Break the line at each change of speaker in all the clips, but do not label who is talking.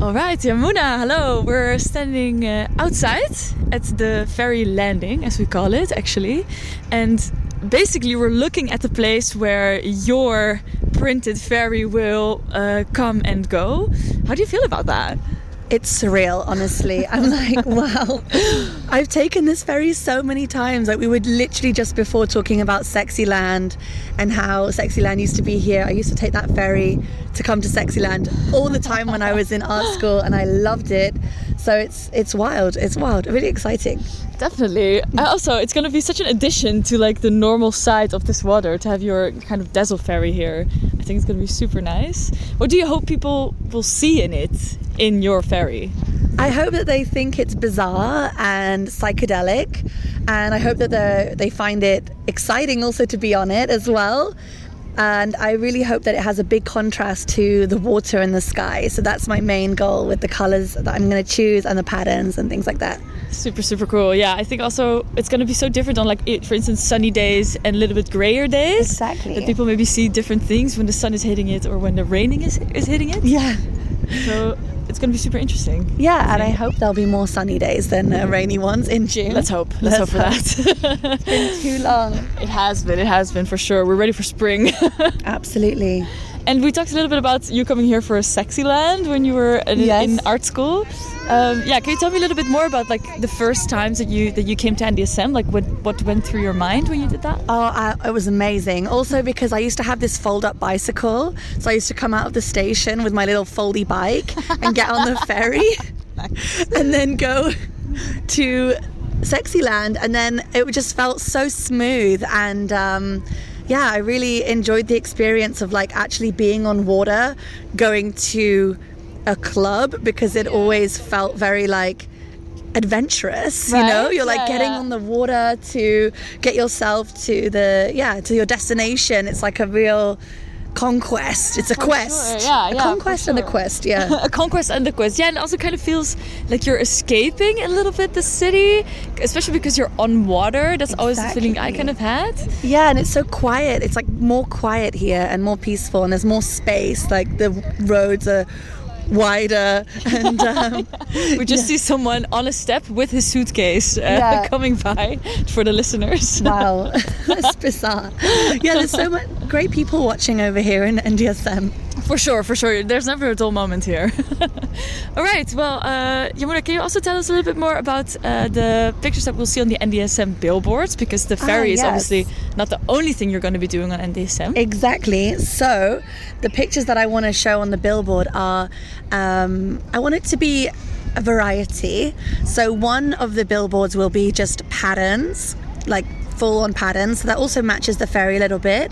All right, Yamuna, hello. We're standing uh, outside at the ferry landing, as we call it, actually. And basically, we're looking at the place where your printed ferry will uh, come and go. How do you feel about that?
It's surreal, honestly. I'm like, wow. I've taken this ferry so many times. Like we were literally just before talking about Sexyland and how Sexyland used to be here. I used to take that ferry to come to Sexyland all the time when I was in art school and I loved it. So it's it's wild. It's wild. Really exciting.
Definitely. Uh, also, it's going to be such an addition to like the normal side of this water to have your kind of dazzle ferry here. I think it's going to be super nice. What do you hope people will see in it in your ferry?
I hope that they think it's bizarre and psychedelic, and I hope that they they find it exciting also to be on it as well. And I really hope that it has a big contrast to the water and the sky. So that's my main goal with the colors that I'm going to choose and the patterns and things like that.
Super, super cool. Yeah, I think also it's going to be so different on, like, it, for instance, sunny days and a little bit grayer days.
Exactly.
That people maybe see different things when the sun is hitting it or when the raining is, is hitting it.
Yeah.
So it's going to be super interesting.
Yeah, and I hope there'll be more sunny days than uh, rainy ones in June.
Let's hope. Let's,
Let's
hope for that.
it's been too long.
It has been. It has been for sure. We're ready for spring.
Absolutely.
And we talked a little bit about you coming here for a Sexyland when you were in,
Yes.
in art school. Um, yeah, can you tell me a little bit more about like the first times that you that you came to NDSM? Like what what went through your mind when you did that?
Oh, I, it was amazing. Also, because I used to have this fold up bicycle. So I used to come out of the station with my little foldy bike and get on the ferry and then go to Sexyland. And then it just felt so smooth. And um, yeah, I really enjoyed the experience of like actually being on water, going to a club because it always felt very like adventurous you know? You're like
yeah,
getting
yeah.
on the water to get yourself to the yeah to your destination. It's like a real conquest it's a quest
sure, yeah,
a
yeah,
conquest
for
and a quest yeah
a conquest and a quest. Yeah, and also kind of feels like you're escaping a little bit the city, especially because you're on water. That's always the feeling I kind of had.
yeah and it's so quiet it's like more quiet here and more peaceful and there's more space like the roads are wider and um,
We just see someone on a step with his suitcase uh,
Yeah.
coming by for the listeners.
wow that's bizarre yeah there's so much great people watching over here in NDSM
For sure, for sure. There's never a dull moment here. All right. Well, uh, Yamuna, can you also tell us a little bit more about uh, the pictures that we'll see on the NDSM billboards? Because the ferry is
yes.
obviously not the only thing you're going to be doing on NDSM.
Exactly. So, the pictures that I want to show on the billboard are um, I want it to be a variety. So, one of the billboards will be just patterns, like full on patterns. So, that also matches the ferry a little bit.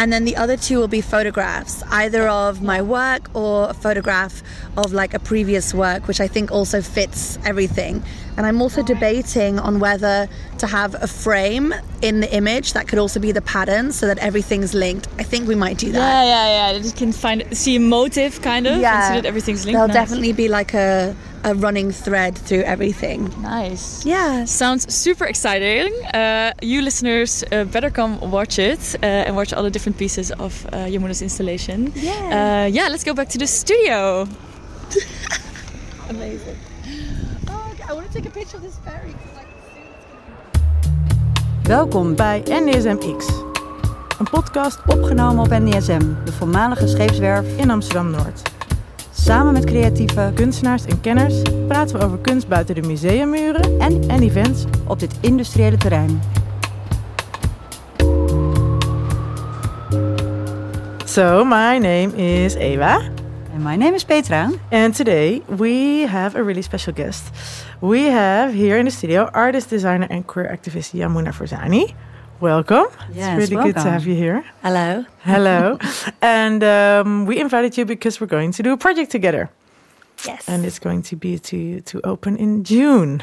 And then the other two will be photographs, either of my work or a photograph of like a previous work, which I think also fits everything. And I'm also debating on whether to have a frame in the image that could also be the pattern so that everything's linked. I think we might do that.
Yeah, yeah, yeah. You can find see a motive kind of, and see that everything's linked.
There'll
Nice.
definitely be like a, a running thread through everything.
nice.
Yeah.
Sounds super exciting. Uh, you listeners uh, better come watch it uh, and watch all the different pieces of uh, Yamuna's installation.
Yeah.
Uh, yeah, let's go back to the studio.
Amazing. Oh, I want to take a picture of this ferry.
Welkom bij NDSM-X. Een podcast opgenomen op NDSM, de voormalige scheepswerf in Amsterdam-Noord. Samen met creatieven, kunstenaars en kenners praten we over kunst buiten de museummuren en, en events op dit industriële terrein. So, my name is Eva.
And my name is Petra.
And today we have a really special guest. We have here in the studio artist, designer, and queer activist Yamuna Forzani. Welcome.
Yes,
it's really good to have you here.
Hello.
Hello. and um, we invited you because we're going to do a project together.
Yes.
And it's going to be to, to open in June.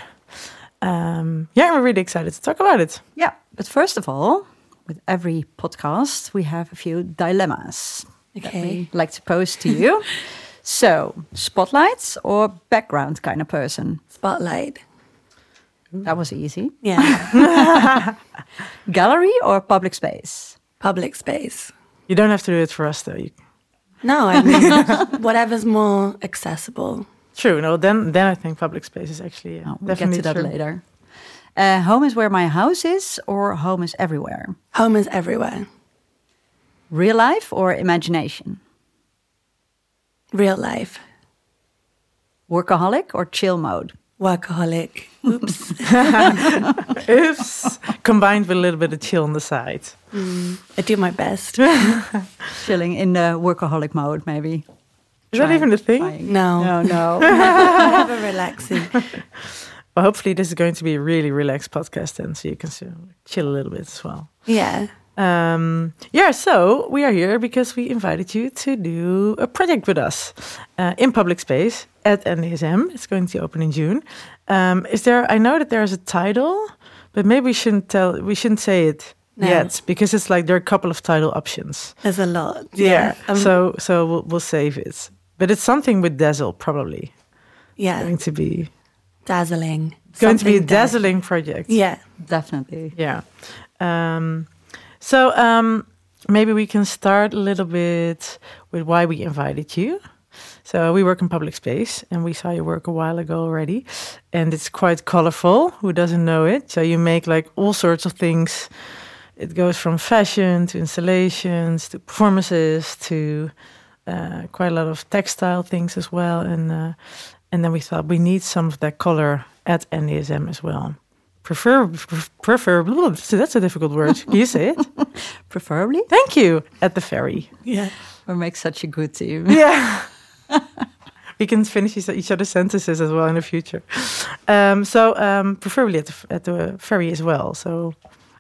Um, yeah, we're really excited to talk about it.
Yeah, but first of all, with every podcast, we have a few dilemmas that we like to pose to you. so, spotlights or background kind of person?
Spotlight.
That was easy.
Yeah.
Gallery or public space?
Public space.
You don't have to do it for us, though. You,
No, I mean, whatever's more accessible.
True. No, then then I think public space is actually uh,
Oh, we'll get
definitely
to that
true.
later. Uh, home is where my house is, or home is everywhere.
Home is everywhere.
Real life or imagination.
Real life.
Workaholic or chill mode.
Workaholic. Oops.
Oops. Combined with a little bit of chill on the side. Mm.
I do my best.
Chilling in the workaholic mode, maybe.
Is that even a thing?
Trying.
No.
No, no.
Never relaxing.
Well, hopefully this is going to be a really relaxed podcast then, so you can chill a little bit as well.
Yeah.
Um, yeah, so we are here because we invited you to do a project with us uh, in public space at NDSM. It's going to open in June. Um, is there? I know that there's a title, but maybe we shouldn't tell. We shouldn't say it
No.
yet because it's like there are a couple of title options.
There's a lot.
Yeah.
Um,
so so we'll, we'll save it, but it's something with dazzle probably
yeah.
going to be
Dazzling.
It's going to be a
Something dazz-
dazzling project.
Yeah.
Definitely.
Yeah. Um, so um, maybe we can start a little bit with why we invited you. So we work in public space, and we saw your work a while ago already, and it's quite colorful. Who doesn't know it? So you make like all sorts of things. It goes from fashion to installations to performances to uh, quite a lot of textile things as well. And uh, and then we thought we need some of that color at NDSM as well. Prefer, prefer, that's a difficult word. Can you say it?
Preferably.
Thank you. At the ferry.
Yeah.
We make such a good team.
Yeah. we can finish each each other's sentences as well in the future. Um, so um, preferably at the, at the ferry as well. So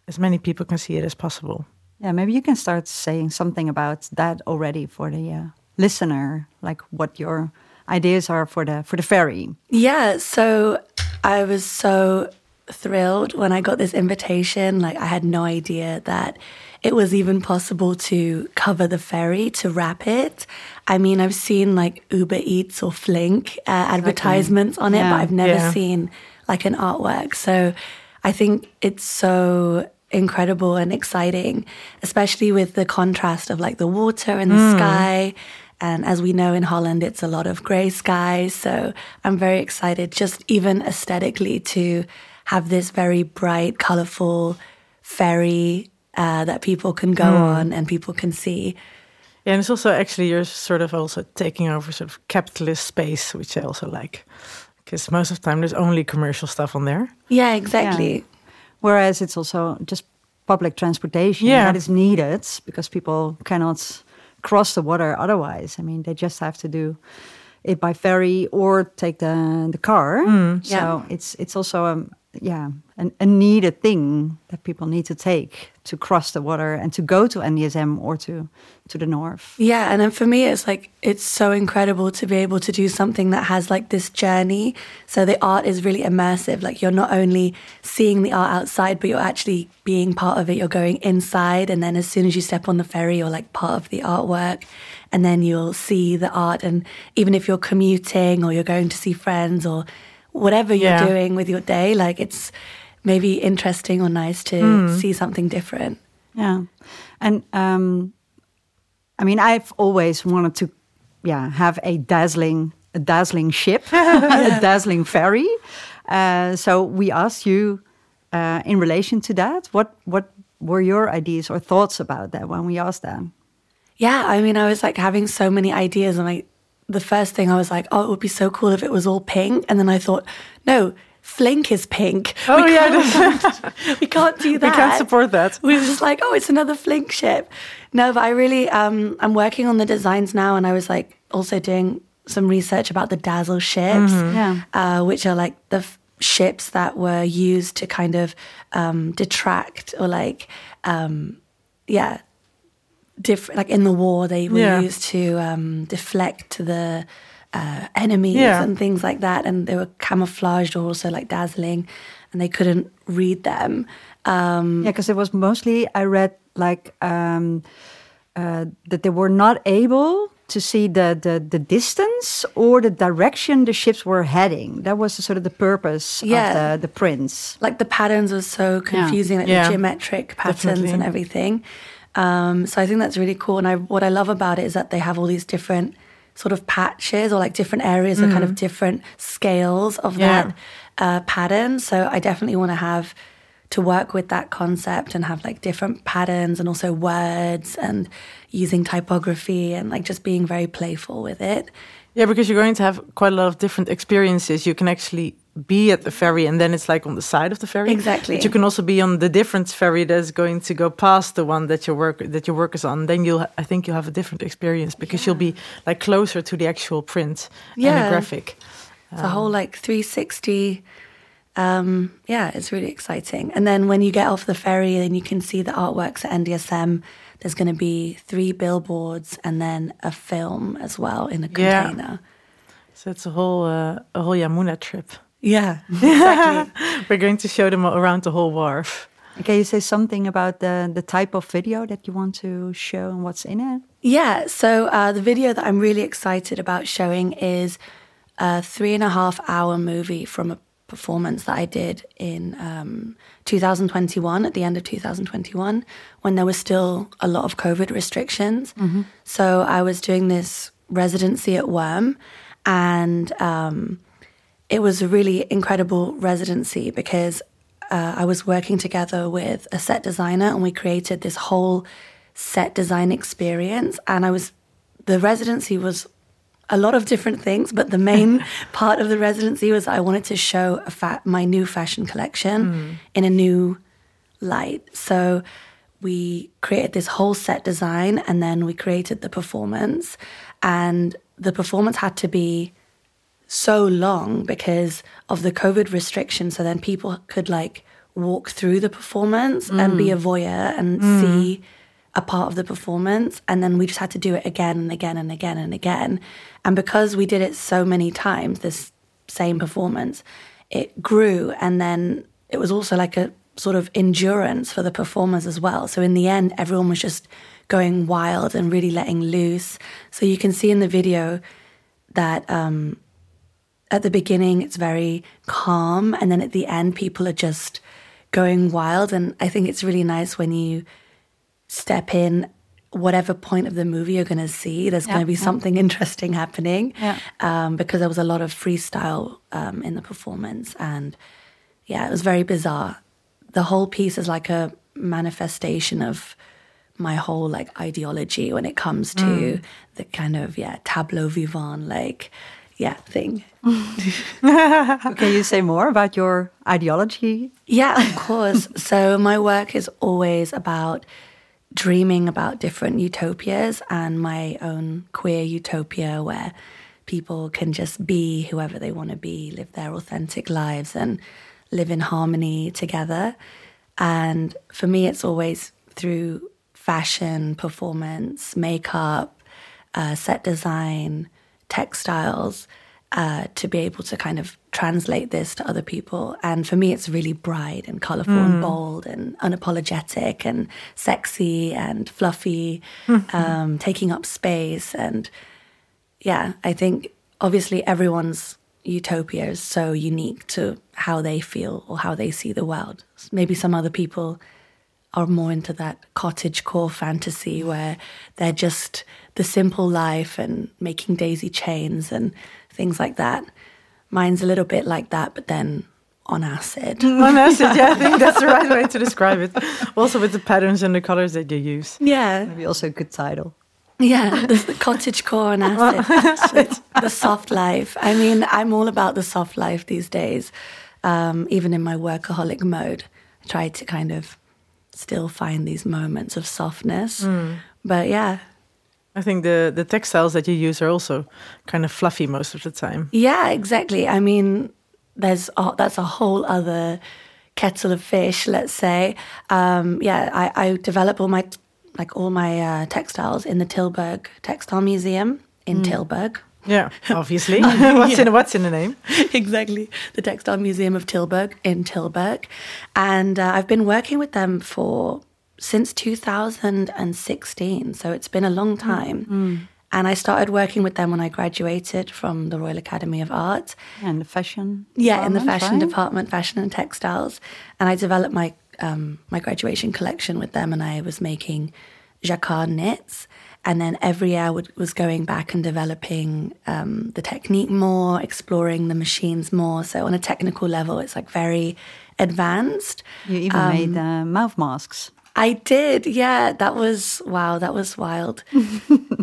as many people can see it as possible.
Yeah, maybe you can start saying something about that already for the uh, listener, like what your ideas are for the for the ferry.
Yeah, so I was so thrilled when I got this invitation. Like, I had no idea that it was even possible to cover the ferry, to wrap it. I mean, I've seen like Uber Eats or Flink uh, advertisements on it,
Yeah.
but I've never
Yeah.
seen like an artwork. So I think it's so incredible and exciting, especially with the contrast of like the water and the sky. And as we know in Holland, it's a lot of gray skies. So I'm very excited, just even aesthetically, to have this very bright, colorful ferry uh, that people can go on and people can see.
Yeah, and it's also actually you're sort of also taking over sort of capitalist space, which I also like. Because most of the time there's only commercial stuff on there.
Yeah, exactly.
Whereas it's also just public transportation
Yeah.
that is needed because people cannot cross the water otherwise. I mean, they just have to do it by ferry or take the the car. So
Yeah.
it's it's also um yeah an, a needed thing that people need to take to cross the water and to go to NDSM or to to the north.
Yeah, and then for me, it's like it's so incredible to be able to do something that has like this journey. So the art is really immersive. Like you're not only seeing the art outside, but you're actually being part of it. You're going inside, and then as soon as you step on the ferry, you're like part of the artwork, and then you'll see the art. And even if you're commuting or you're going to see friends or whatever you're
Yeah.
doing with your day, like it's maybe interesting or nice to see something different.
Yeah, and um, I mean, I've always wanted to, yeah, have a dazzling, a dazzling ship, a dazzling ferry. Uh, so we asked you, uh, in relation to that, what what were your ideas or thoughts about that when we asked them?
Yeah, I mean, I was like having so many ideas, and like the first thing I was like, oh, it would be so cool if it was all pink, and then I thought, no, Flink is pink.
Oh
we
yeah,
can't, we can't do that.
we can't support that.
We were just like, oh, it's another Flink ship. No, but I really, um, I'm working on the designs now, and I was like also doing some research about the Dazzle ships,
Yeah.
uh, which are like the f- ships that were used to kind of um, detract or like, um, yeah, different. Like in the war, they were
Yeah.
used to um, deflect the uh, enemies
Yeah.
and things like that, and they were camouflaged or also like dazzling, and they couldn't read them. Um,
Yeah, because it was mostly I read like um, uh, that they were not able to see the, the the distance or the direction the ships were heading. That was sort of the purpose
Yeah.
of the the prints.
like the patterns are so confusing, like
Yeah.
the geometric patterns
Definitely.
and everything. Um, so I think that's really cool. And I, what I love about it is that they have all these different sort of patches or like different areas or kind of different scales of
Yeah.
that uh, pattern. So I definitely want to have to work with that concept and have like different patterns and also words and using typography and like just being very playful with it.
Yeah, because you're going to have quite a lot of different experiences. You can actually be at the ferry, and then it's like on the side of the ferry.
Exactly.
But you can also be on the different ferry that's going to go past the one that your work that your work is on. Then you'll, I think, you'll have a different experience because you'll be like closer to the actual print and
Yeah.
the graphic.
It's a whole like 360. Um, yeah, it's really exciting. And then when you get off the ferry, then you can see the artworks at NDSM. There's going to be three billboards and then a film as well in a container.
Yeah.
container.
So it's a whole uh, a whole Yamuna trip.
Yeah, exactly.
We're going to show them around the whole wharf.
Can you say something about the, the type of video that you want to show and what's in it?
Yeah, so uh, the video that I'm really excited about showing is a three and a half hour movie from a performance that I did in um, 2021, at the end of 2021, when there was still a lot of COVID restrictions. So I was doing this residency at Worm, and um, it was a really incredible residency because uh, I was working together with a set designer and we created this whole set design experience. And I was, the residency was a lot of different things, but the main part of the residency was I wanted to show a fa- my new fashion collection hmm. in a new light. So we created this whole set design and then we created the performance. And the performance had to be so long because of the COVID restrictions. So then people could like walk through the performance and be hmm. a voyeur and hmm. see a part of the performance. And then we just had to do it again and again and again and again. And because we did it so many times, this same performance, it grew. And then it was also like a sort of endurance for the performers as well. So in the end, everyone was just going wild and really letting loose. So you can see in the video that um, at the beginning it's very calm and then at the end people are just going wild and i think it's really nice when you step in whatever point of the movie you're going to see there's going to be something interesting happening
Yeah.
um, because there was a lot of freestyle um, in the performance and yeah it was very bizarre the whole piece is like a manifestation of my whole like ideology when it comes to the kind of yeah tableau vivant like yeah thing
Can you say more about your ideology?
Yeah, of course. so my work is always about dreaming about different utopias and my own queer utopia where people can just be whoever they want to be, live their authentic lives and live in harmony together. And for me, it's always through fashion, performance, makeup, uh, set design, textiles, uh, to be able to kind of translate this to other people. And for me, it's really bright and colorful and bold and unapologetic and sexy and fluffy, um, taking up space. And yeah, I think obviously everyone's utopia is so unique to how they feel or how they see the world. Maybe some other people are more into that cottage core fantasy where they're just the simple life and making daisy chains and things like that. Mine's a little bit like that, but then on acid.
On acid, yeah, I think that's the right way to describe it. Also with the patterns and the colors that you use.
yeah,
Maybe also a good title.
yeah, the, the cottage core on acid, the, the soft life. I mean, I'm all about the soft life these days. Um, even in my workaholic mode, I try to kind of still find these moments of softness. But yeah,
I think the the textiles that you use are also kind of fluffy most of the time.
Yeah, exactly. I mean, there's a, that's a whole other kettle of fish, let's say. Um, yeah, I, I develop all my like all my uh, textiles in the Tilburg Textile Museum in Tilburg.
Yeah, obviously. what's in what's in the name?
exactly, the Textile Museum of Tilburg in Tilburg, and uh, I've been working with them for since 2016. So it's been a long time. And I started working with them when I graduated from the Royal Academy of Art.
And the fashion.
Yeah, in the fashion
right?
department, fashion and textiles, and I developed my um, my graduation collection with them, and I was making jacquard knits. and then every year I would, was going back and developing um, the technique more, exploring the machines more. So on a technical level, it's like very advanced.
You even
Um,
made uh, mouth masks.
I did, yeah. That was wow. That was wild.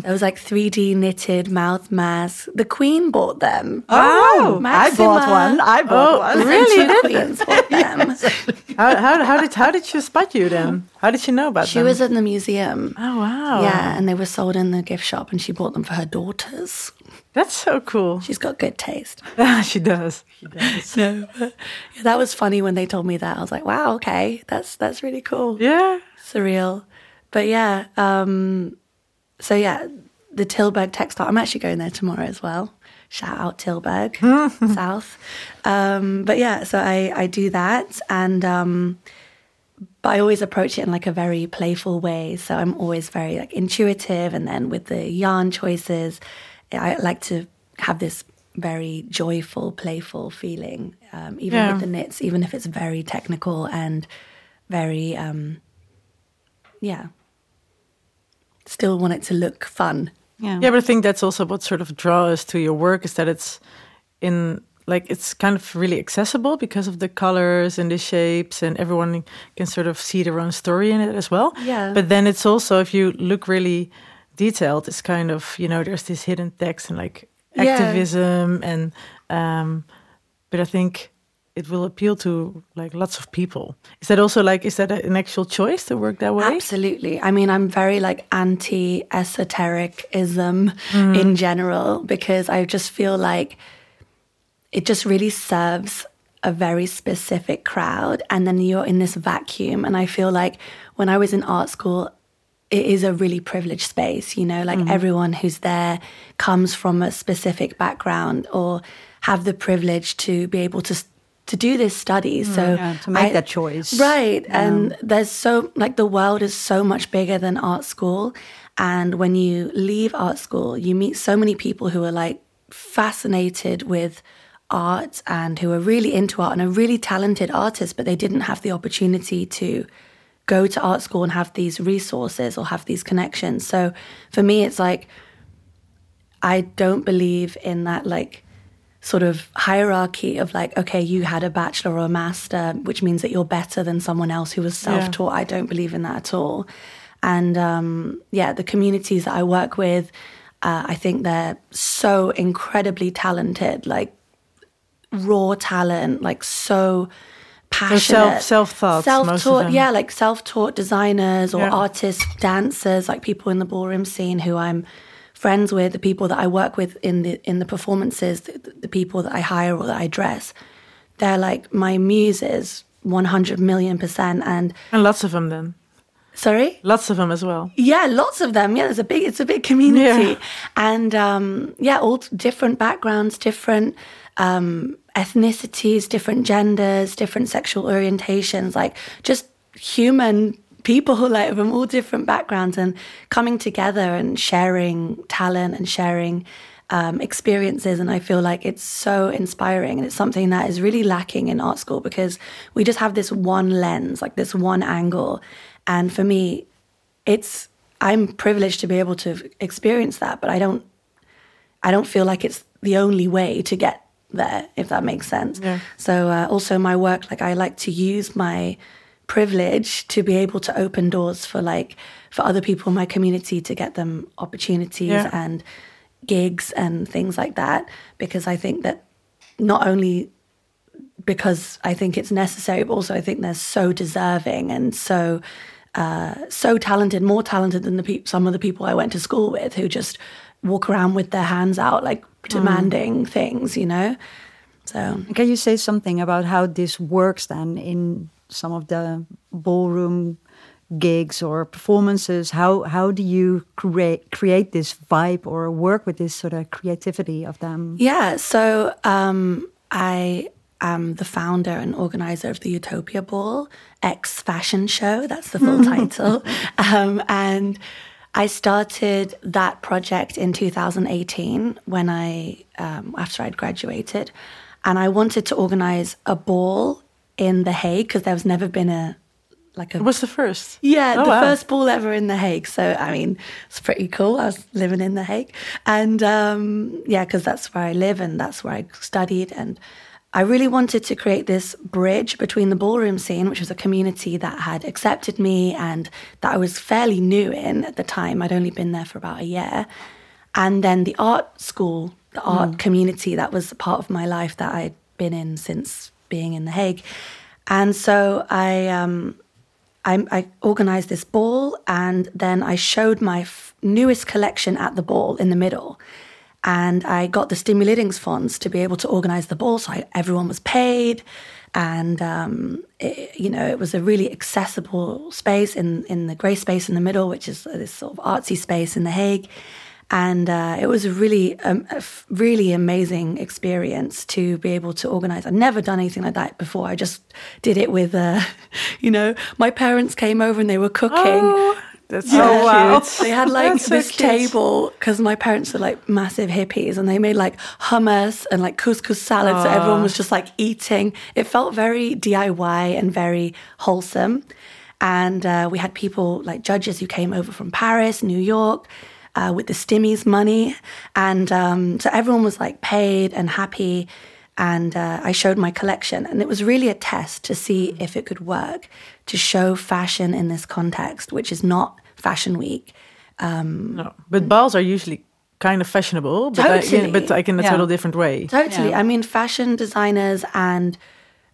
There was like 3D knitted mouth masks. The Queen bought them.
Oh, I bought one. I bought
Oh,
one.
really?
The Queens bought them.
How, how, how did how did she spot you then? How did she know about
She
them?
was in the museum.
Oh wow!
Yeah, and they were sold in the gift shop, and she bought them for her daughters.
That's so cool.
She's got good taste.
she does. She does.
No, but yeah, that was funny when they told me that. I was like, wow, okay, that's that's really cool.
Yeah.
surreal. But yeah, um, so yeah, the Tilburg textile. I'm actually going there tomorrow as well. Shout out Tilburg, South. Um, but yeah, so I, I do that, and um, but I always approach it in like a very playful way. So I'm always very like intuitive, and then with the yarn choices, I like to have this very joyful, playful feeling, um, even
Yeah.
with the knits, even if it's very technical and very um, yeah. Still want it to look fun.
Yeah.
Yeah, but I think that's also what sort of draws to your work is that it's in like it's kind of really accessible because of the colors and the shapes and everyone can sort of see their own story in it as well.
Yeah.
But then it's also if you look really detailed, it's kind of, you know, there's this hidden text and like
Yeah.
activism and um but I think it will appeal to like lots of people. Is that also like is that an actual choice to work that way?
Absolutely. I mean, I'm very like anti esotericism in general because I just feel like it just really serves a very specific crowd. And then you're in this vacuum. And I feel like when I was in art school, it is a really privileged space, you know, like mm-hmm. everyone who's there comes from a specific background or have the privilege to be able to to do this study. Mm, so
Yeah, to make
I-
that choice.
Right. And there's so, like, the world is so much bigger than art school. And when you leave art school, you meet so many people who are like fascinated with art and who are really into art and are really talented artists, but they didn't have the opportunity to go to art school and have these resources or have these connections. So for me, it's like, I don't believe in that, like, sort of hierarchy of like, okay, you had a bachelor or a master, which means that you're better than someone else who was self taught. I don't believe in that at all. And um, yeah, the communities that I work with, uh, I think they're so incredibly talented, like raw talent, like so passionate.
self-taught, most
self-taught, yeah, like self-taught designers or
Yeah.
artists, dancers, like people in the ballroom scene who I'm friends with, the people that I work with in the in the performances, the, the people that I hire or that I dress. They're like my muses, one hundred million percent. And
And lots of them then.
sorry,
Lots of them as well.
yeah, lots of them. Yeah, there's a big, it's a big community,
Yeah.
and um, yeah, all different backgrounds, different um, ethnicities, different genders, different sexual orientations, like just human people like from all different backgrounds and coming together and sharing talent and sharing um, experiences. And I feel like it's so inspiring. And it's something that is really lacking in art school because we just have this one lens, like this one angle. And for me, it's, I'm privileged to be able to experience that, but I don't, I don't feel like it's the only way to get there, if that makes sense.
Yeah.
So uh, also my work, like I like to use my privilege to be able to open doors for like for other people in my community to get them opportunities
Yeah.
and gigs and things like that because I think that not only because I think it's necessary, but also I think they're so deserving and so uh, so talented, more talented than the peop some of the people I went to school with who just walk around with their hands out, like demanding things, you know. So
Can you say something about how this works then in some of the ballroom gigs or performances? How how do you create create this vibe or work with this sort of creativity of them?
Yeah, so um, I am the founder and organizer of the Utopia Ball X Fashion Show. That's the full title. Um, and I started that project in 2018 when I, um, after I'd graduated, and I wanted to organize a ball in The Hague because there was never been a like a
It was the first.
yeah,
Oh,
the
wow.
first ball ever in The Hague. So, I mean, it's pretty cool. I was living in The Hague. And um, yeah, because that's where I live and that's where I studied. And I really wanted to create this bridge between the ballroom scene, which was a community that had accepted me and that I was fairly new in at the time. I'd only been there for about a year. And then the art school, the art community that was a part of my life that I'd been in since being in The Hague. And so I, um, I, I organized this ball and then I showed my f- newest collection at the ball in the middle. And I got the Stimuleringsfonds to be able to organize the ball. So I, everyone was paid. And, um, it, you know, it was a really accessible space in, in the grey space in the middle, which is this sort of artsy space in The Hague. And uh, it was a really, um, a really amazing experience to be able to organize. I'd never done anything like that before. I just did it with, uh, you know, my parents came over and they were cooking.
Oh, that's so
wow.
cute.
They had like
so
this
cute.
table because my parents are like massive hippies and they made like hummus and like couscous salad. So everyone was just like eating. It felt very DIY and very wholesome. And uh, we had people like judges who came over from Paris, New York. Uh, with the stimmies money, and um, so everyone was like paid and happy, and uh, I showed my collection, and it was really a test to see if it could work to show fashion in this context, which is not Fashion Week.
No, but balls are usually kind of fashionable, but I,
Totally.
yeah, but like in a
Yeah.
total different way.
Totally.
Yeah.
I mean, fashion designers and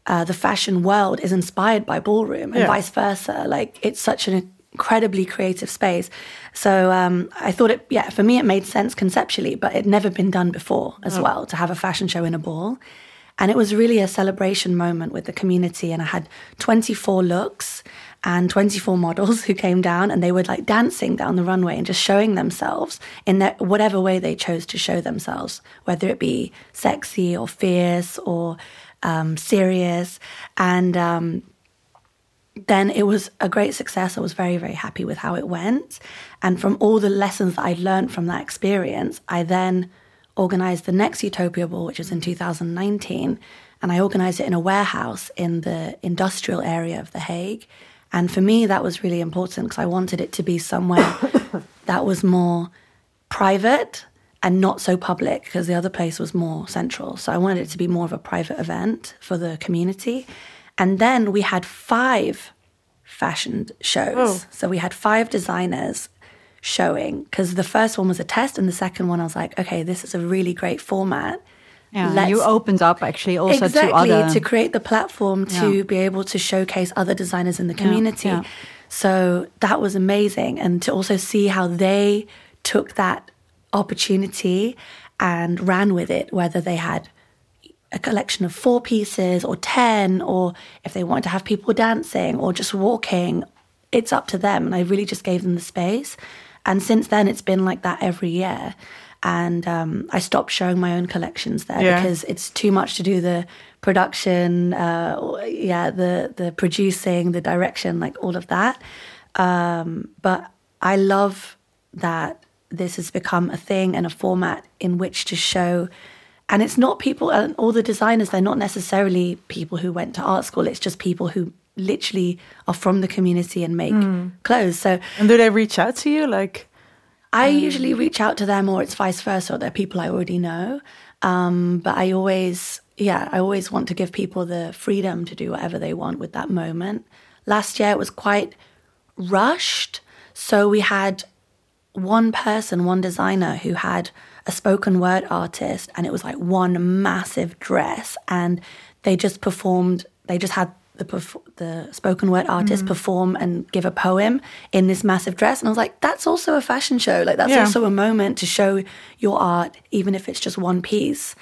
uh, the fashion world is inspired by ballroom and
Yeah.
vice versa. Like, it's such an incredibly creative space. So um, I thought it, yeah, for me, it made sense conceptually, but it'd never been done before as well to have a fashion show in a ball. And it was really a celebration moment with the community. And I had 24 looks and 24 models who came down and they were like dancing down the runway and just showing themselves in their, whatever way they chose to show themselves, whether it be sexy or fierce or um, serious. And um, then it was a great success. I was very, very happy with how it went. And from all the lessons that I learned from that experience, I then organized the next Utopia Ball, which was in 2019. And I organized it in a warehouse in the industrial area of The Hague. And for me, that was really important because I wanted it to be somewhere that was more private and not so public because the other place was more central. So I wanted it to be more of a private event for the community. And then we had five fashion shows.
Oh.
So we had five designers showing because the first one was a test and the second one I was like, okay, this is a really great format.
Yeah, you opened up actually also
exactly
to other.
to create the platform to
Yeah.
be able to showcase other designers in the community.
yeah.
So that was amazing, and to also see how they took that opportunity and ran with it, whether they had a collection of four pieces or 10, or if they wanted to have people dancing or just walking, it's up to them. And I really just gave them the space. And since then, it's been like that every year. And um, I stopped showing my own collections there
Yeah.
because it's too much to do the production, uh, yeah, the the producing, the direction, like all of that. Um, but I love that this has become a thing and a format in which to show. And it's not people, and all the designers, they're not necessarily people who went to art school. It's just people who literally are from the community and make clothes. So
And do they reach out to you? Like,
I usually reach out to them, or it's vice versa. Or they're people I already know. Um, but I always, yeah, I always want to give people the freedom to do whatever they want with that moment. Last year it was quite rushed, so we had one person, one designer who had a spoken word artist, and it was like one massive dress, and they just performed. They just had the perf- the spoken word artist mm. perform and give a poem in this massive dress, and I was like, that's also a fashion show. Like that's
Yeah.
also a moment to show your art, even if it's just one piece,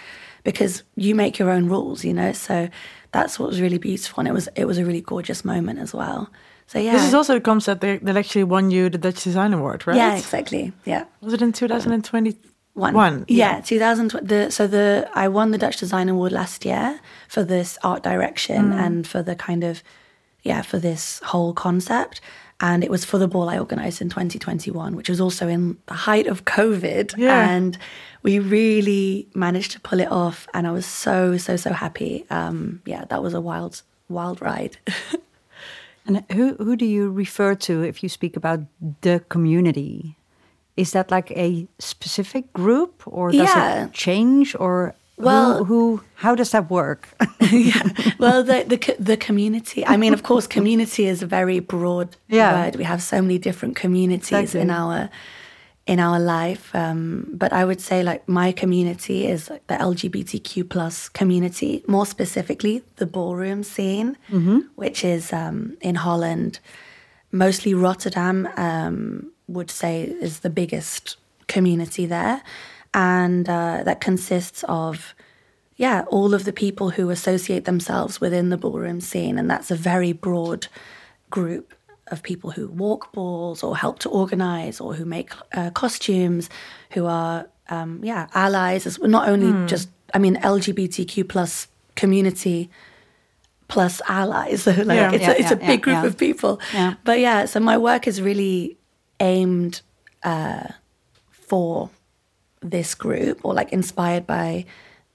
because you make your own rules, you know. So that's what was really beautiful, and it was it was a really gorgeous moment as well. So yeah,
this is also the concept that, that actually won you the Dutch Design Award, right?
yeah, exactly, yeah.
Was it in 2020?
One.
One,
Yeah, 2000. The, so the I won the Dutch Design Award last year for this art direction and for the kind of yeah for this whole concept. And it was for the ball I organised in 2021, which was also in the height of COVID.
Yeah.
And we really managed to pull it off. And I was so, so, so happy. Um, yeah, that was a wild, wild ride.
And who who do you refer to if you speak about the community? Is that like a specific group, or does
Yeah.
it change, or
Well-
who, who how does that work?
yeah. Well, the, the the community. I mean, of course, community is a very broad
Yeah.
word. We have so many different communities
Exactly.
in our in our life. Um, but I would say, like, my community is like the LGBTQ plus community. More specifically, the ballroom scene, which is um, in Holland, mostly Rotterdam. Um, would say is the biggest community there, and uh, that consists of yeah, all of the people who associate themselves within the ballroom scene. And that's a very broad group of people who walk balls or help to organize or who make uh, costumes, who are, um, yeah, allies. As not only just, I mean, LGBTQ plus community plus allies. So like,
Yeah.
it's,
Yeah,
a, it's
yeah,
a big group of people. But yeah, so my work is really aimed uh, for this group or like inspired by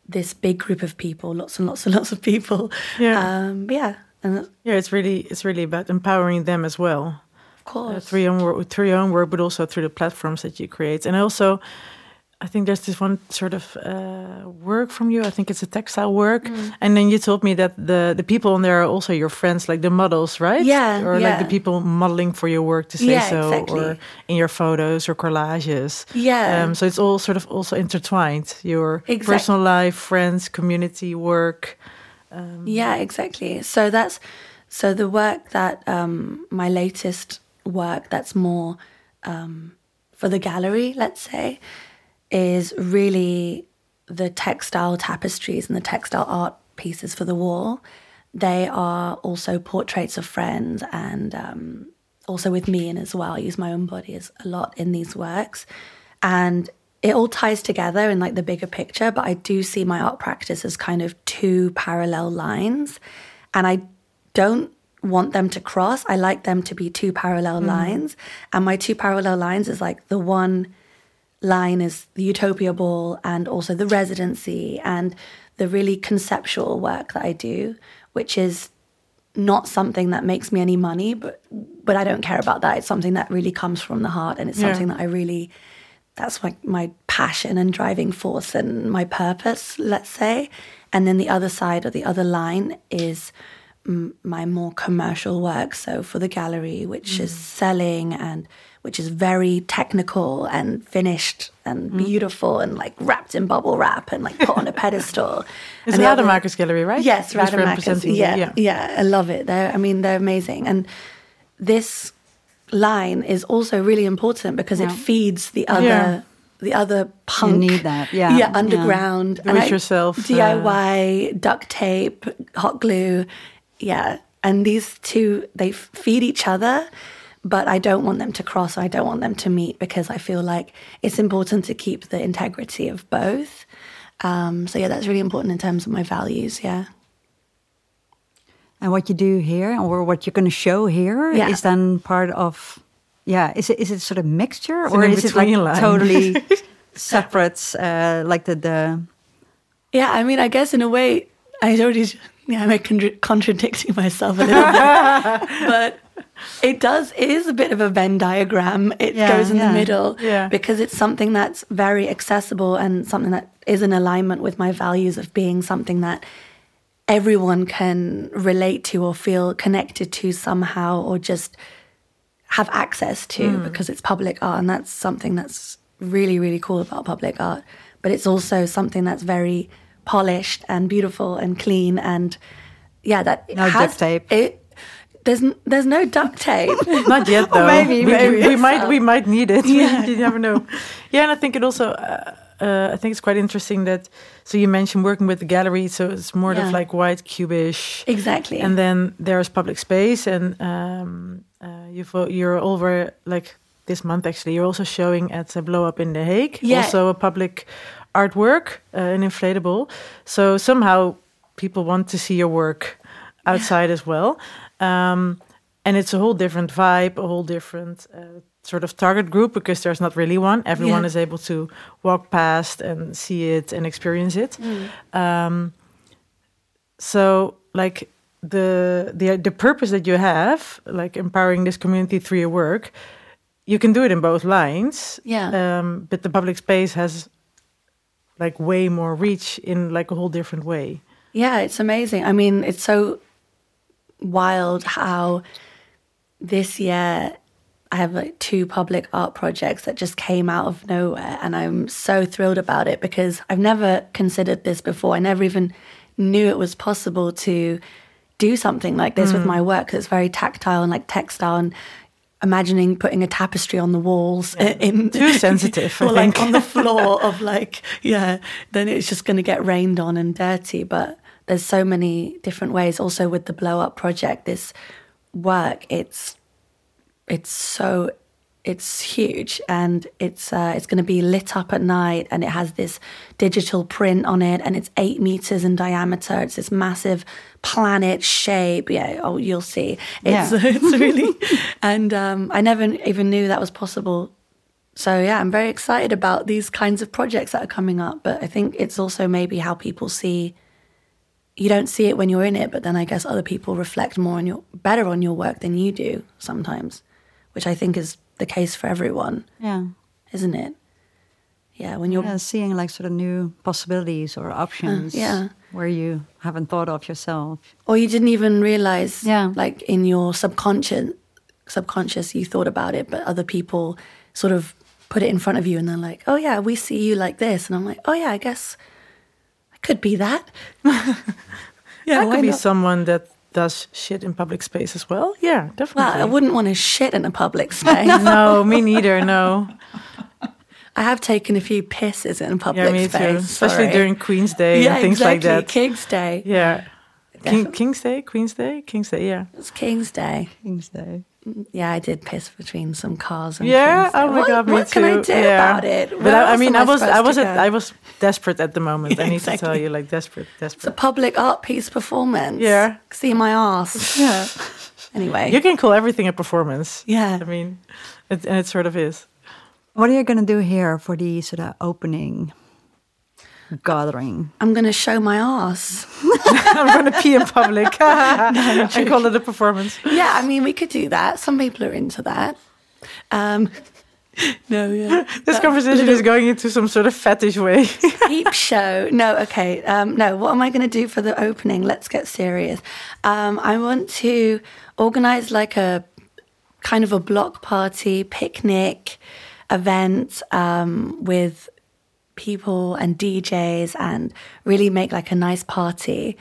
this big group of people, lots and lots and lots of people.
Yeah.
Um, yeah. And
Yeah, it's really it's really about empowering them as well. Uh,
course.
through your own work, through your own work, but also through the platforms that you create. And also, I think there's this one sort of uh, work from you. I think it's a textile work, and then you told me that the the people on there are also your friends, like the models, right?
Yeah,
or like the people modeling for your work to say
Yeah,
so,
exactly.
or in your photos or collages.
Yeah.
Um, so it's all sort of also intertwined. Your
Exact-
personal life, friends, community, work.
Yeah, exactly. So that's so the work that um, my latest work that's more um, for the gallery, let's say, is really the textile tapestries and the textile art pieces for the wall. They are also portraits of friends and um, also with me in as well. I use my own body as a lot in these works. And it all ties together in like the bigger picture, but I do see my art practice as kind of two parallel lines. And I don't want them to cross. I like them to be two parallel lines. And my two parallel lines is like the one line is the Utopia Ball and also the residency and the really conceptual work that I do, which is not something that makes me any money, but but I don't care about that. It's something that really comes from the heart and it's
Yeah.
something that I really that's like my passion and driving force and my purpose, let's say. And then the other side or the other line is mm, my more commercial work. So for the gallery, which is selling and which is very technical and finished and beautiful and like wrapped in bubble wrap and like put on a pedestal.
It's
And the other-
Rademakers gallery, right?
Yes,
Rademakers.
Yeah,
yeah.
yeah, I love it. They're, I mean, they're amazing. And this line is also really important because it feeds the other,
Yeah.
the other punk.
need that, yeah,
yeah,
yeah.
underground.
Do it yourself, uh,
DIY, duct tape, hot glue. Yeah, and these two they feed each other. But I don't want them to cross. I don't want them to meet because I feel like it's important to keep the integrity of both. Um, so yeah, that's really important in terms of my values. Yeah.
And what you do here, or what you're going to show here, is
Yeah.
then part of, yeah. Is it is it sort of mixture,
an
or is it like
line.
totally separate, uh, like the the?
Yeah, I mean, I guess in a way, I already, yeah, I'm contra- contradicting myself a little bit, but it does, it is a bit of a Venn diagram. It
Yeah,
goes in
yeah.
the middle
Yeah.
because it's something that's very accessible and something that is in alignment with my values of being something that everyone can relate to or feel connected to somehow or just have access to
Hmm.
because it's public art and that's something that's really really cool about public art but it's also something that's very polished and beautiful and clean and yeah that
No
has,
duct tape.
it there's there's no duct tape
Not yet, though.
maybe,
we,
maybe.
we, we might we might need it. you never know. Yeah, and I think it also. Uh, uh, I think it's quite interesting that. So you mentioned working with the gallery, so it's more
Yeah.
of like white cubish,
exactly
and then there's public space, and um, uh, you've you're over like this month actually. You're also showing at uh, Blow Up in the Hague,
Yeah.
also a public artwork, uh, an inflatable. So somehow people want to see your work outside as well. Um, and it's a whole different vibe, a whole different uh, sort of target group because there's not really one. Everyone
Yeah.
is able to walk past and see it and experience it. Um, so, like the the the purpose that you have, like empowering this community through your work, you can do it in both lines.
Yeah.
Um, but the public space has like way more reach in like a whole different way.
Yeah, it's amazing. I mean, it's so wild how this year I have like two public art projects that just came out of nowhere. And I'm so thrilled about it because I've never considered this before. I never even knew it was possible to do something like this with mm. my work it's very tactile and like textile and imagining putting a tapestry on the walls in
Too sensitive,
or like on the floor of like yeah then it's just going to get rained on and dirty. But there's so many different ways. Also with the blow up project this work it's it's so it's huge and it's uh, it's going to be lit up at night and it has this digital print on it and it's eight meters in diameter. It's this massive planet shape. Yeah oh you'll see. It's
Yeah.
it's really and um, i never even knew that was possible. So yeah i'm very excited about these kinds of projects that are coming up but i think it's also maybe how people see you don't see it when you're in it but then i guess other people reflect more on your better on your work than you do sometimes which i think is the case for everyone
Yeah.
isn't it yeah when you're
Yeah, seeing like sort of new possibilities or options
Uh, yeah.
where you haven't thought of yourself.
or you didn't even realize
Yeah.
like in your subconscious subconscious you thought about it but other people sort of put it in front of you and they're like oh yeah we see you like this and i'm like oh yeah i guess i could be that yeah
that could be
not?
someone that does shit in public space as well. Yeah, definitely.
well i wouldn't want to shit in a public space
no, me neither. No.
i have taken a few pisses in public
Yeah, me
space
too. Especially
sorry.
during Queen's Day
yeah
and things
exactly.
like that.
king's day
Yeah. King, King's Day, Queen's Day, King's Day. Yeah.
it's king's day
King's Day.
Yeah i did piss between some cars and
Yeah.
King's
Oh my
what,
god, me
what
too.
can i do
yeah.
about it
But I, I mean, I was, I was,
to
at,
go?
I was desperate at the moment. I need to tell you, like desperate, desperate.
It's a public art piece performance.
Yeah.
See my ass.
Yeah.
Anyway.
You can call everything a performance.
yeah.
I mean, it, and it sort of is.
What are you going to do here for the sort of opening gathering?
I'm going to show my ass.
I'm going to pee in public. I call it a performance.
Yeah, I mean, we could do that. Some people are into that. Um, no, yeah.
This conversation is going into some sort of fetish way.
Peep show. No, okay. Um, no, what am I going to do for the opening? Let's get serious. Um, I want to organize like a kind of a block party, picnic event um, with people and DJs and really make like a nice party.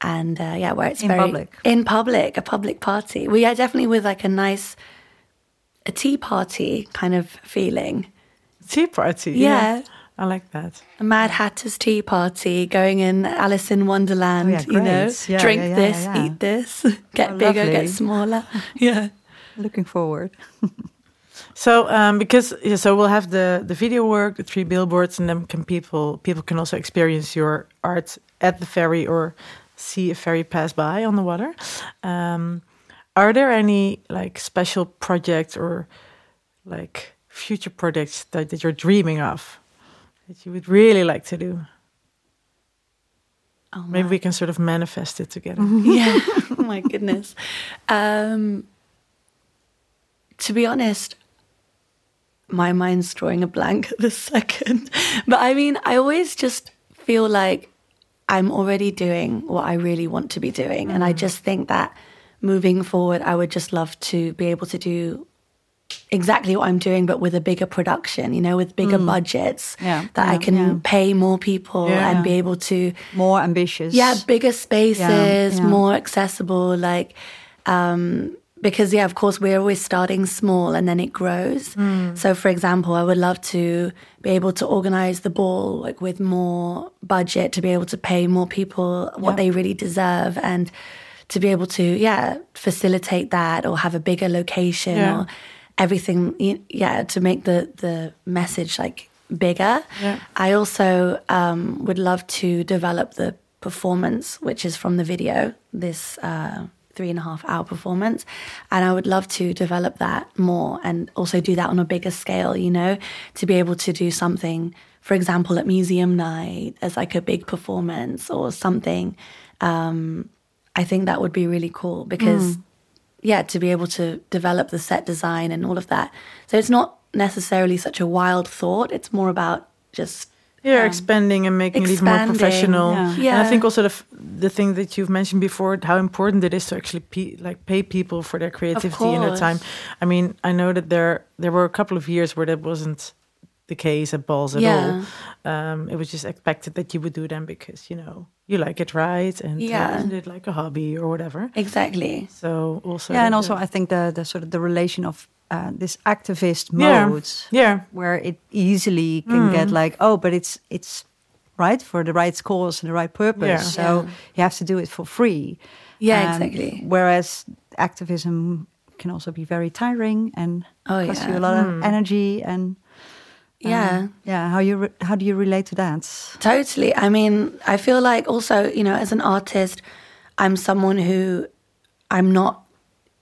And uh, yeah, where it's
In
very
public.
in public, a public party. We are definitely with like a nice, a tea party kind of feeling.
Tea party.
Yeah.
I like that.
a Mad Hatter's tea party, going in Alice in Wonderland,
Oh, yeah,
you know.
Yeah,
drink
yeah, yeah,
this,
yeah.
eat this, get
Oh,
bigger,
lovely.
get smaller. yeah.
Looking forward.
So um, because yeah, so we'll have the the video work, the three billboards, and then can people people can also experience your art at the ferry or see a ferry pass by on the water. Um, are there any like special projects or like future projects that, that you're dreaming of that you would really like to do?
Oh
Maybe we can sort of manifest it together.
yeah. oh my goodness. Um, to be honest, my mind's drawing a blank at this second. But I mean, I always just feel like I'm already doing what I really want to be doing. And I just think that moving forward, I would just love to be able to do exactly what I'm doing, but with a bigger production, you know, with bigger budgets
Yeah,
that I can
yeah.
pay more people
Yeah.
and be able to
More ambitious.
yeah bigger spaces
yeah.
more accessible like um because yeah of course we're always starting small and then it grows
Hmm.
so for example i would love to be able to organize the ball like with more budget to be able to pay more people what
Yeah.
they really deserve and to be able to yeah facilitate that or have a bigger location
Yeah.
or everything yeah to make the the message like bigger
Yeah.
i also um, would love to develop the performance which is from the video this uh, three and a half hour performance and i would love to develop that more and also do that on a bigger scale you know to be able to do something for example at museum night as like a big performance or something um, I think that would be really cool because, yeah, to be able to develop the set design and all of that. So it's not necessarily such a wild thought. It's more about just
Yeah,
um,
expanding and making it even more professional.
yeah.
And I think also the f- the thing that you've mentioned before, how important it is to actually pe- like pay people for their creativity and their time. I mean, I know that there there were a couple of years where that wasn't the case at balls at
Yeah.
all. Um, it was just expected that you would do them because you know you like it right and uh,
Yeah.
isn't it like a hobby or whatever.
exactly.
So also
yeah, and also I think the the sort of the relation of uh, this activist mode,
yeah,
where it easily can get like, oh, but it's it's right for the right cause and the right purpose,
Yeah.
so
Yeah.
you have to do it for free.
Yeah,
And
exactly.
Whereas activism can also be very tiring and
Oh,
cost
yeah.
you a lot of energy and. um,
Yeah.
yeah. How you re- how do you relate to that?
Totally. I mean, I feel like also, you know, as an artist, I'm someone who I'm not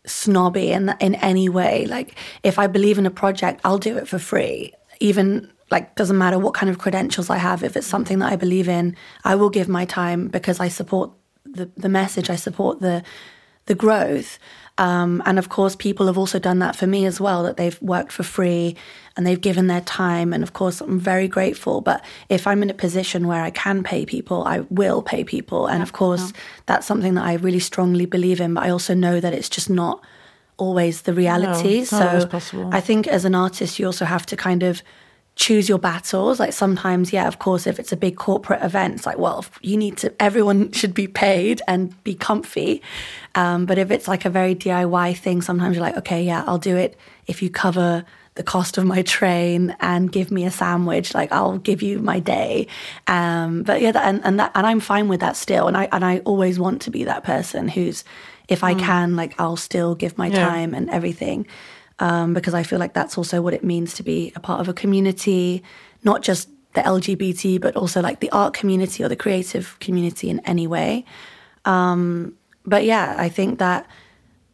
snobby in in any way. Like if I believe in a project, I'll do it for free. Even like doesn't matter what kind of credentials I have. If it's something that I believe in, I will give my time because I support the the message. I support the the growth. Um, and of course, people have also done that for me as well, that they've worked for free and they've given their time. And of course, I'm very grateful. But if I'm in a position where I can pay people, I will pay people. And of course, that's something that I really strongly believe in. But I also know that it's just not always the reality.
not
so. I think as an artist, you also have to kind of choose your battles. Like sometimes, yeah, of course, if it's a big corporate event, it's like, well, you need to, everyone should be paid and be comfy. Um, but if it's like a very DIY thing, sometimes you're like, okay, yeah, I'll do it if you cover the cost of my train and give me a sandwich. Like I'll give you my day. Um, but yeah, that, and, and that, and I'm fine with that still. And I, and I always want to be that person who's, if I can, like I'll still give my
Yeah.
time and everything um, because I feel like that's also what it means to be a part of a community, not just the LGBT, but also like the art community or the creative community in any way. Um, but yeah, I think that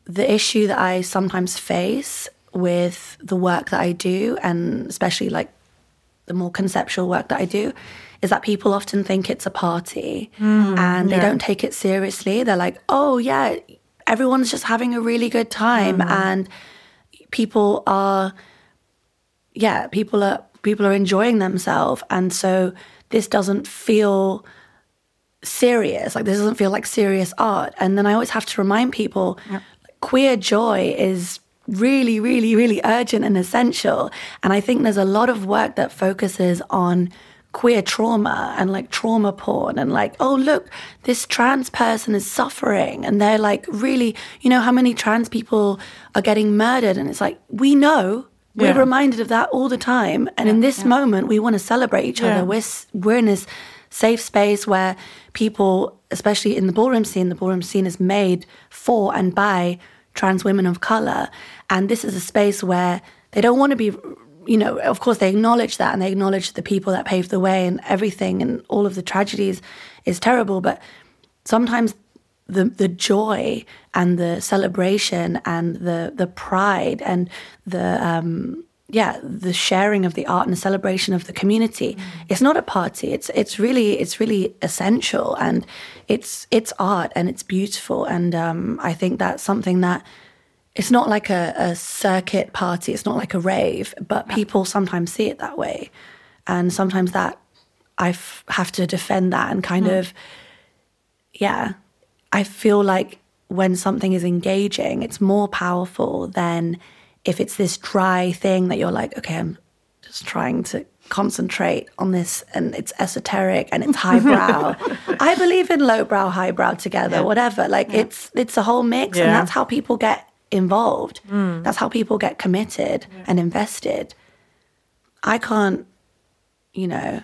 the issue that I sometimes face with the work that I do, and especially like the more conceptual work that I do, is that people often think it's a party mm, and they
yeah.
don't take it seriously. They're like, oh, yeah, everyone's just having a really good time. Mm-hmm. And people are, yeah, people are people are enjoying themselves. And so this doesn't feel serious. Like this doesn't feel like serious art. And then I always have to remind people queer joy is really, really, really urgent and essential. And I think there's a lot of work that focuses on queer trauma and like trauma porn and like, oh, look, this trans person is suffering. And they're like, really, you know, how many trans people are getting murdered? And it's like, we know. We're
Yeah.
reminded of that all the time. And in this moment, we want to celebrate each
Yeah.
other. We're, we're in this safe space where people, especially in the ballroom scene, the ballroom scene is made for and by trans women of color. And this is a space where they don't want to be, you know, of course they acknowledge that and they acknowledge the people that paved the way and everything and all of the tragedies is terrible. But sometimes the the joy and the celebration and the the pride and the um yeah the sharing of the art and the celebration of the community. It's not a party. It's it's really it's really essential and it's it's art and it's beautiful. And um i think that's something that it's not like a, a circuit party. It's not like a rave but people sometimes see it that way. And sometimes that I f- have to defend that and kind of yeah, I feel like when something is engaging, it's more powerful than if it's this dry thing that you're like, okay, I'm just trying to concentrate on this and it's esoteric and it's highbrow. I believe in lowbrow, highbrow together, whatever. Like it's it's a whole mix and that's how people get involved. Hmm. That's how people get committed and invested. I can't, you know,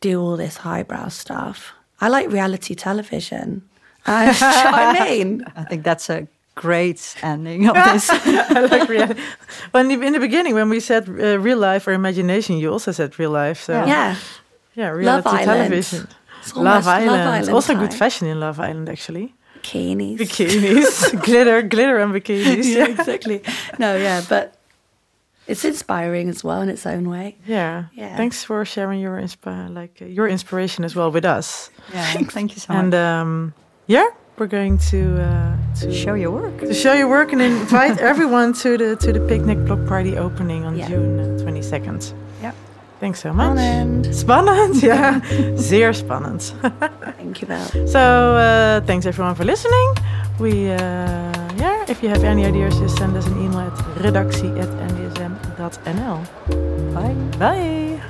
do all this highbrow stuff. I like reality television. Do you know what I mean?
I think that's a great ending of this.
I like reality. Well, in the, beginning, when we said uh, real life or imagination, you also said real life. So
Yeah.
yeah, reality
Island.
television. Love Island.
Love Island
also good fashion in Love Island, actually.
Bikinis.
Bikinis, glitter, glitter, and bikinis.
yeah,
Yeah,
exactly. No, yeah, but it's inspiring as well in its own way.
yeah.
Yeah.
Thanks for sharing your inspi- like uh, your inspiration as well with us.
yeah, thank you so
And
much.
um, yeah, we're going to uh, to
Show your work.
to show your work and invite everyone to the to the picnic block party opening on
Yeah.
June twenty second.
Yep.
Thanks so much.
Spannend.
Spannend, ja. Zeer spannend.
Thank you, Belle.
So uh, thanks everyone for listening. We uh, yeah, if you have any ideas, just send us an email at redactie@ndsm.nl.
Bye.
Bye.